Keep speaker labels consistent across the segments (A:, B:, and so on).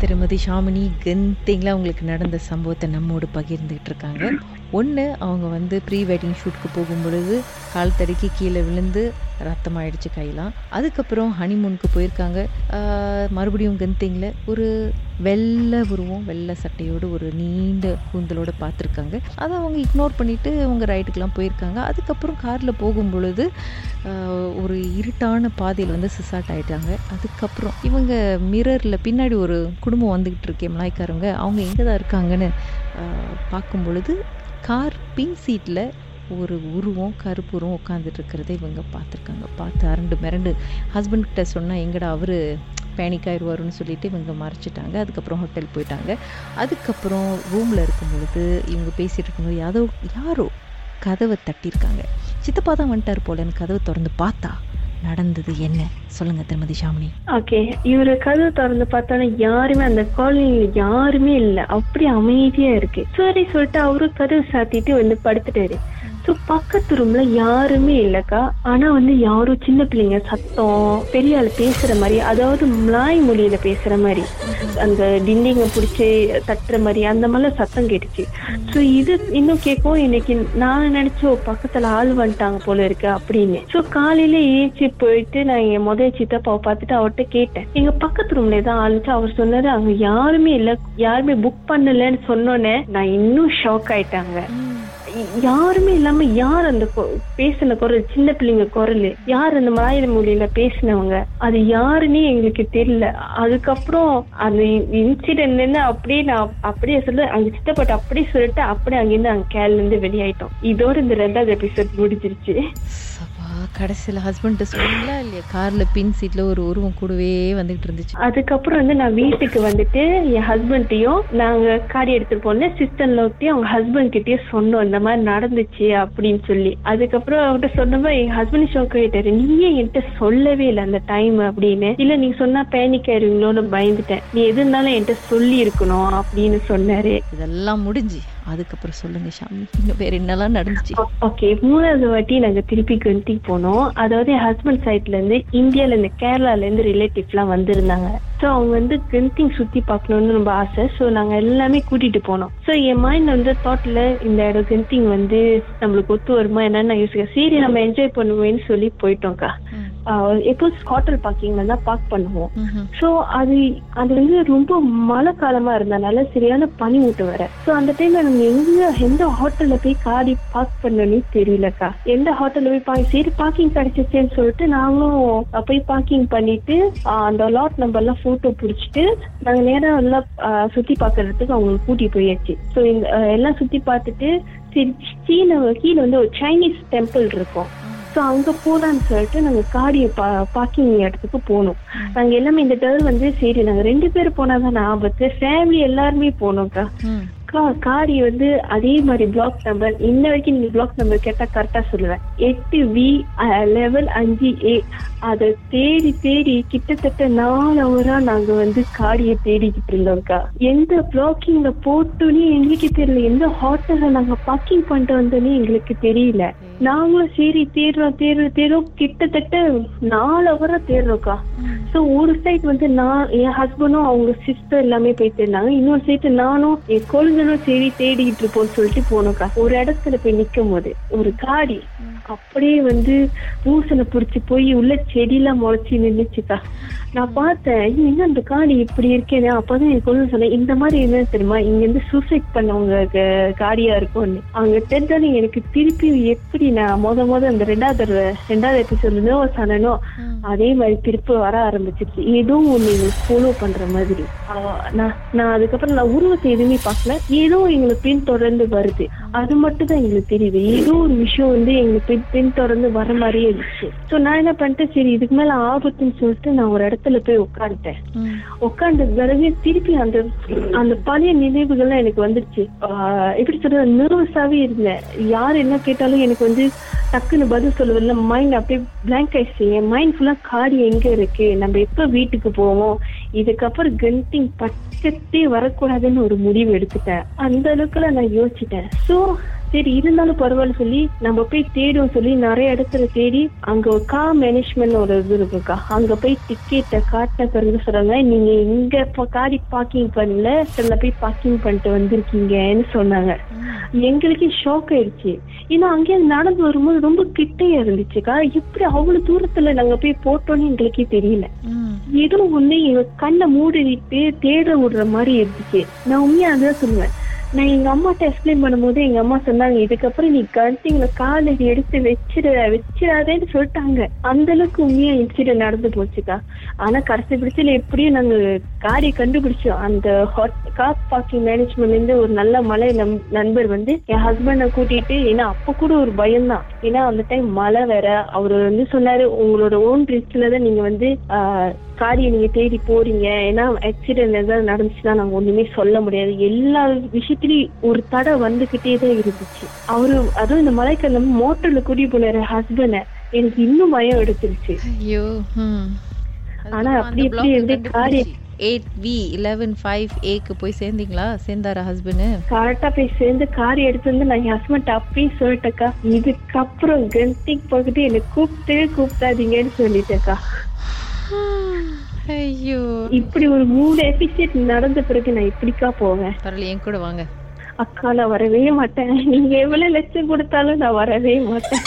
A: திருமதி ஷாமினி கெந்திங்ல அவங்களுக்கு நடந்த சம்பவத்தை நம்மோடு பகிர்ந்துகிட்டு இருக்காங்க. ஒன்று அவங்க வந்து ப்ரீ வெட்டிங் ஷூட்க்கு போகும்பொழுது கால் தடுக்கி கீழே விழுந்து ரத்தமாயிடுச்சு கையெல்லாம் அதுக்கப்புறம் ஹனிமூனுக்கு போயிருக்காங்க. மறுபடியும் கந்திங்கில் ஒரு வெள்ளை உருவம் வெள்ளை சட்டையோடு ஒரு நீண்ட கூந்தலோடு பார்த்துருக்காங்க. அதை அவங்க இக்னோர் பண்ணிவிட்டு அவங்க ரைட்டுக்கெலாம் போயிருக்காங்க. அதுக்கப்புறம் காரில் போகும் பொழுது ஒரு இருட்டான பாதையில் வந்து சிசாட் ஆயிட்டாங்க. அதுக்கப்புறம் இவங்க மிரரில் பின்னாடி ஒரு குடும்பம் வந்துக்கிட்டு இருக்கே மலாய்க்காரங்க அவங்க எங்கே தான் இருக்காங்கன்னு பார்க்கும் பொழுது கார் பின் சீட்டில் ஒரு உருவம் கருப்பு உருவம் இவங்க பார்த்துருக்காங்க. பார்த்து அரண்டு மிரண்டு ஹஸ்பண்ட்கிட்ட சொன்னால் எங்கடா அவர் பேனிக் ஆயிடுவாருன்னு சொல்லிட்டு இவங்க மறைச்சிட்டாங்க. அதுக்கப்புறம் ஹோட்டல் போயிட்டாங்க. அதுக்கப்புறம் ரூமில் இருக்கும் பொழுது இவங்க பேசிகிட்டு இருக்கும்போது யாரோ யாரோ கதவை தட்டியிருக்காங்க. சித்தப்பா தான் வந்துட்டார் போலன்னு கதவை திறந்து பார்த்தா நடந்தது என்ன? சொல்லுங்க திருமதி ஷாமினி.
B: ஓகே இவரு கதவு திறந்து பார்த்தோன்னா யாருமே அந்த காலனில யாருமே இல்ல. அப்படி அமைதியா இருக்கு. சரி சொல்லிட்டு அவரு கதவு சாத்திட்டு வந்து படுத்துட்டாரு. ஸோ பக்கத்து ரூம்ல யாருமே இல்லக்கா. ஆனா வந்து யாரும் சின்ன பிள்ளைங்க சத்தம் பெரிய ஆள் பேசுற மாதிரி அதாவது மலாய் மொழியில பேசுற மாதிரி அந்த டிண்டிங்க பிடிச்சி தட்டுற மாதிரி அந்த மாதிரிலாம் சத்தம் கேட்டுச்சு. ஸோ இது இன்னும் கேட்கும் இன்னைக்கு நான் நினைச்சோம் பக்கத்துல ஆள் வந்துட்டாங்க போல இருக்கு அப்படின்னு. ஸோ காலையில ஏஞ்சி போயிட்டு நான் என் முதல் சித்தப்பாவை பார்த்துட்டு அவர்கிட்ட கேட்டேன். எங்க பக்கத்து ரூம்ல தான் ஆளுச்சு. அவர் சொன்னாரு அங்க யாருமே இல்ல. யாருமே புக் பண்ணலன்னு சொன்னோன்னே நான் இன்னும் ஷாக் ஆயிட்டாங்க. யாருமே இல்லாம யார் அந்த பேசின குரல் சின்ன பிள்ளைங்க குரல் யார் அந்த மலாய மொழியில பேசினவங்க அது யாருன்னே எங்களுக்கு தெரியல. அதுக்கப்புறம் அந்த இன்சிடென்ட் அப்படியே நான் அப்படியே சொல்ல அங்க சித்தப்பட்டு அப்படியே சொல்லிட்டு அப்படியே அங்கிருந்து அங்க கேள்ல இருந்து வெளியாயிட்டோம். இதோட இந்த ரெண்டாவது எபிசோட் முடிஞ்சிருச்சு.
A: கடைசியில் ஹஸ்பண்ட் சொன்னீங்களா இல்லையா? காரில் பின் சீட்டில் ஒரு உருவம் கூடவே வந்துகிட்டு இருந்துச்சு.
B: அதுக்கப்புறம் வந்து நான் வீட்டுக்கு வந்துட்டு என் ஹஸ்பண்ட்டையும் நாங்க காடி எடுத்துட்டு போன சிஸ்டர் லோக்கிட்டையும் அவங்க ஹஸ்பண்ட் கிட்டயும் சொன்னோம் இந்த மாதிரி நடந்துச்சு அப்படின்னு சொல்லி. அதுக்கப்புறம் அவர்கிட்ட சொன்னப்ப எங்க ஹஸ்பண்ட் ஷோக் ஆயிட்டாரு. நீயே என்கிட்ட சொல்லவே இல்லை அந்த டைம் அப்படின்னு. இல்ல நீங்க சொன்னா பேனிக் ஆயிருவீங்களோன்னு பயந்துட்டேன். நீ எது இருந்தாலும் என்கிட்ட சொல்லி இருக்கணும் அப்படின்னு சொன்னாரு.
A: இதெல்லாம் முடிஞ்சு. அதுக்கப்புறம் சொல்லுங்க ஷாமி. இன்னும் வேற என்னெல்லாம் நடந்துச்சு?
B: ஓகே மூணாவது வாட்டி நாங்க திருப்பி கென்டி போனோம். அதாவது என் ஹஸ்பண்ட் சைட்ல இருந்து இந்தியால இருந்து கேரளால இருந்து ரிலேட்டிவ் எல்லாம் வந்திருந்தாங்க. ஸோ அவங்க வந்து கென்டிங் சுத்தி பார்க்கணும்னு ரொம்ப ஆசை. ஸோ நாங்க எல்லாமே கூட்டிட்டு போனோம். ஸோ என் மைண்ட் வந்து தாட்ல இந்த இடம் கென்டிங் வந்து நம்மளுக்கு ஒத்து வருமா? என்னன்னு நான் யோசிக்கிறேன். சரி நம்ம என்ஜாய் பண்ணுவேன்னு சொல்லி போயிட்டோம்க்கா. எப்போ ஹோட்டல் பார்க்கிங்ல தான் பார்க் பண்ணுவோம். ஸோ அது அது வந்து ரொம்ப மழை காலமா இருந்தனால சரியான பனி மூட்டம் வர. ஸோ அந்த டைம்ல நம்ம எங்க எந்த ஹோட்டல்ல போய் காடி பார்க் பண்ணணும்னு தெரியலக்கா. எந்த ஹோட்டல்ல போய் பார்க்க சரி பார்க்கிங் கிடைச்சிச்சேன்னு சொல்லிட்டு நாங்களும் போய் பார்க்கிங் பண்ணிட்டு அந்த லாட் நம்பர் எல்லாம் போட்டோ பிடிச்சிட்டு நாங்க நேரம் எல்லாம் சுத்தி பார்க்கறதுக்கு அவங்களுக்கு கூட்டி போயாச்சு. ஸோ இந்த எல்லாம் சுத்தி பார்த்துட்டு சரி கீழே கீழே வந்து ஒரு சைனீஸ் டெம்பிள் இருக்கும். ஸோ அங்க போகலான்னு சொல்லிட்டு நாங்க காடியை பா பார்க்கிங் இடத்துக்கு போனோம். நாங்க எல்லாமே இந்த டேர் வந்து சரி நாங்க ரெண்டு பேர் போனாதான் ஆபத்து ஃபேமிலி எல்லாருமே போனோம்க்கா. கா காடி வந்து அதே மாதிரி பிளாக் நம்பர் இன்ன வரைக்கும் நீங்க பிளாக் நம்பர் கேட்டா கரெக்டா சொல்லுவேன். எட்டு வி லெவல் அஞ்சு ஏ அதை தேடி தேடி கிட்டத்தட்ட நாலு ஹவரா நாங்க வந்து காடியை தேடிக்கிட்டு இருந்தோம்க்கா. எந்த பிளாக்கிங்ல போட்டோன்னே எங்களுக்கு தெரியல. எந்த ஹோட்டல்ல நாங்க பார்க்கிங் பண்ணிட்டு வந்தோன்னே எங்களுக்கு தெரியல. நாங்களும் சரி தேடுறோம் தேடுறோம் தேடுறோம். கிட்டத்தட்ட நாலு ஹவரா தேடுறோம்க்கா. ஸோ ஒரு சைட் வந்து நான் என் ஹஸ்பண்டும் அவங்க சிஸ்டர் எல்லாமே போயிட்டு இருந்தாங்க இன்னொரு சைட் நானும் என் கொழுந்தனும் சரி தேடிக்கிட்டு இருப்போம்னு சொல்லிட்டு போனோம்க்கா ஒரு இடத்துல போய் நிக்கும் போது ஒரு காடி அப்படியே வந்து பூசனை பிடிச்சி போய் உள்ள செடியெல்லாம் முளைச்சி நின்னுச்சுக்கா. நான் பார்த்தேன் என்ன அந்த காடி இப்படி இருக்கேன்னு அப்பதான் என் கொழுந்து சொன்னேன் இந்த மாதிரி என்ன தெரியுமா இங்க இருந்து சூசைட் பண்ணவங்க காடியா இருக்கும்னு. அவங்க தெரிஞ்சாலும் எனக்கு திருப்பி எப்படி நான் முத முத அந்த ரெண்டாவது ரெண்டாவது எபிசோட்ல ஆனனோ அதே மாதிரி திருப்பி வர ஆரம்பிச்சிருச்சு. ஏதோ ஒண்ணு எங்களுக்கு ஃபாலோ பண்ற மாதிரி. நான் நான் அதுக்கப்புறம் நான் உருவத்தை எதுவுமே பார்க்கல. ஏதோ எங்களுக்கு பின் தொடர்ந்து வருது. அது மட்டும் தான் எங்களுக்கு தெரியுது. ஏதோ ஒரு விஷயம் வந்து எங்களுக்கு பின் பின் தொடர்ந்து வர மாதிரியே இருந்துச்சு. ஸோ நான் என்ன பண்ணிட்டேன்? சரி இதுக்கு மேல ஆபத்துன்னு சொல்லிட்டு நான் ஒரு இடத்துல போய் உட்காந்துட்டேன்
A: ம்.
B: உட்கார்ந்த பிறகு திருப்பி அந்த அந்த பழைய நினைவுகள்லாம் எனக்கு வந்துருச்சு. எப்படி சொல்றது நர்வஸாவே இருந்தேன். யார் என்ன கேட்டாலும் எனக்கு வந்து டக்குன்னு பதில் சொல்லுவதில்ல. மைண்ட் அப்படியே பிளாங்க் ஆயிடுச்சு. என் மைண்ட் ஃபுல்லா காடி எங்க இருக்கு? நம்ம எப்ப வீட்டுக்கு போவோம்? இதுக்கப்புறம் கண்டிங் பக்கத்தே வரக்கூடாதுன்னு ஒரு முடிவு எடுத்துட்டேன். அந்த அளவுக்குல நான் யோசிச்சிட்டேன். ஸோ சரி இருந்தாலும் பரவாயில்ல சொல்லி நம்ம போய் தேடுவோம் சொல்லி நிறைய இடத்துல தேடி அங்க ஒரு கார் மேனேஜ்மெண்ட் ஒரு இது இருக்குக்கா. அங்க போய் டிக்கெட்டை காட்ட பிறகு சொல்றாங்க நீங்க இங்க காரி பார்க்கிங் பண்ணல சில போய் பார்க்கிங் பண்ணிட்டு வந்திருக்கீங்கன்னு சொன்னாங்க. எங்களுக்கே ஷாக் ஆயிடுச்சு. ஏன்னா அங்கேயே நடந்து வரும்போது ரொம்ப கிட்டையா இருந்துச்சுக்கா. இப்படி அவ்வளவு தூரத்துல நாங்க போய் போட்டோன்னு எங்களுக்கே தெரியல. ஏதோ ஒண்ணு எங்க கண்ணை மூடிட்டு தேட விடுற மாதிரி இருந்துச்சு. நான் உண்மையா அதான் சொல்லுவேன். நான் எங்க அம்மாட்ட எக்ஸ்பிளைன் பண்ணும்போது எங்க அம்மா சொன்னாங்க இதுக்கப்புறம் நீ கழுத்திங்கள காலை எடுத்து வச்சிட வச்சிடாதேன்னு சொல்லிட்டாங்க. அந்த அளவுக்கு உண்மையா இன்சிடென்ட் நடந்து போச்சுக்கா. ஆனா கடைசி பிடிச்சல எப்படியும் நாங்க காரை கண்டுபிடிச்சோம். அந்த ஹாட் கார் பார்க்கிங் மேனேஜ்மெண்ட்ல இருந்து ஒரு நல்ல மலை நம்- நண்பர் வந்து என் ஹஸ்பண்டை கூட்டிட்டு ஏன்னா அப்ப கூட ஒரு பயம் தான் ஏன்னா அந்த டைம் மழை வேற. அவரு வந்து சொன்னாரு உங்களோட ஓன் ரிஸ்க்ல தான் நீங்க வந்து காரியை நீங்க தேடி போறீங்க. ஏன்னா ஆக்சிடென்ட் ஏதாவது நடந்துச்சுன்னா நாங்க ஒண்ணுமே சொல்ல முடியாது. எல்லா விஷயத்திலயும் ஒரு தடை வந்துகிட்டே தான் இருந்துச்சு. அவரு அதுவும் இந்த மலைக்கல்ல மோட்டர்ல கூட்டி போனாரு ஹஸ்பண்ட எனக்கு இன்னும் பயம் எடுத்துருச்சு.
C: ஐயோ
B: ஆனா அப்படி இப்படி இருந்து காரி
C: எயிட் வி லெவன் ஃபைவ் ஏக்கு போய் சேர்ந்தீங்களா? சேர்ந்தாரா ஹஸ்பண்டு
B: கரெக்டா போய் சேர்ந்து கார் எடுத்து வந்து நான் என் ஹஸ்பண்ட் அப்பயே சொல்லிட்டேக்கா. இதுக்கப்புறம் கண்டிங் பகுதி என்னை கூப்பிட்டு கூப்பிடாதீங்கன்னு சொல்லிட்டேக்கா.
C: ஐயோ.
B: இப்படி ஒரு மூணு எபிசோட் நடந்த பிறகு நான் இப்படிக்கா போவேன்.
C: பரவாயில்ல என் கூட வாங்க.
B: அக்கா நான் வரவே மாட்டேன். நீங்க எவ்வளவு லட்சம் கொடுத்தாலும் நான் வரவே மாட்டேன்.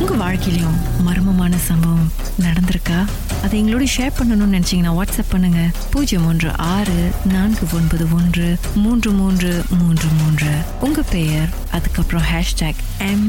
A: உங்க வாழ்க்கையிலும் மர்மமான சம்பவம் நடந்திருக்கா? அதை எங்களோட ஷேர் பண்ணணும்னு நினைச்சீங்கன்னா வாட்ஸ்அப் பண்ணுங்க. பூஜ்ஜியம் ஒன்று ஆறு நான்கு ஒன்பது ஒன்று மூன்று மூன்று மூன்று மூன்று. உங்க பெயர் அதுக்கப்புறம் ஹேஷ்டாக் எம்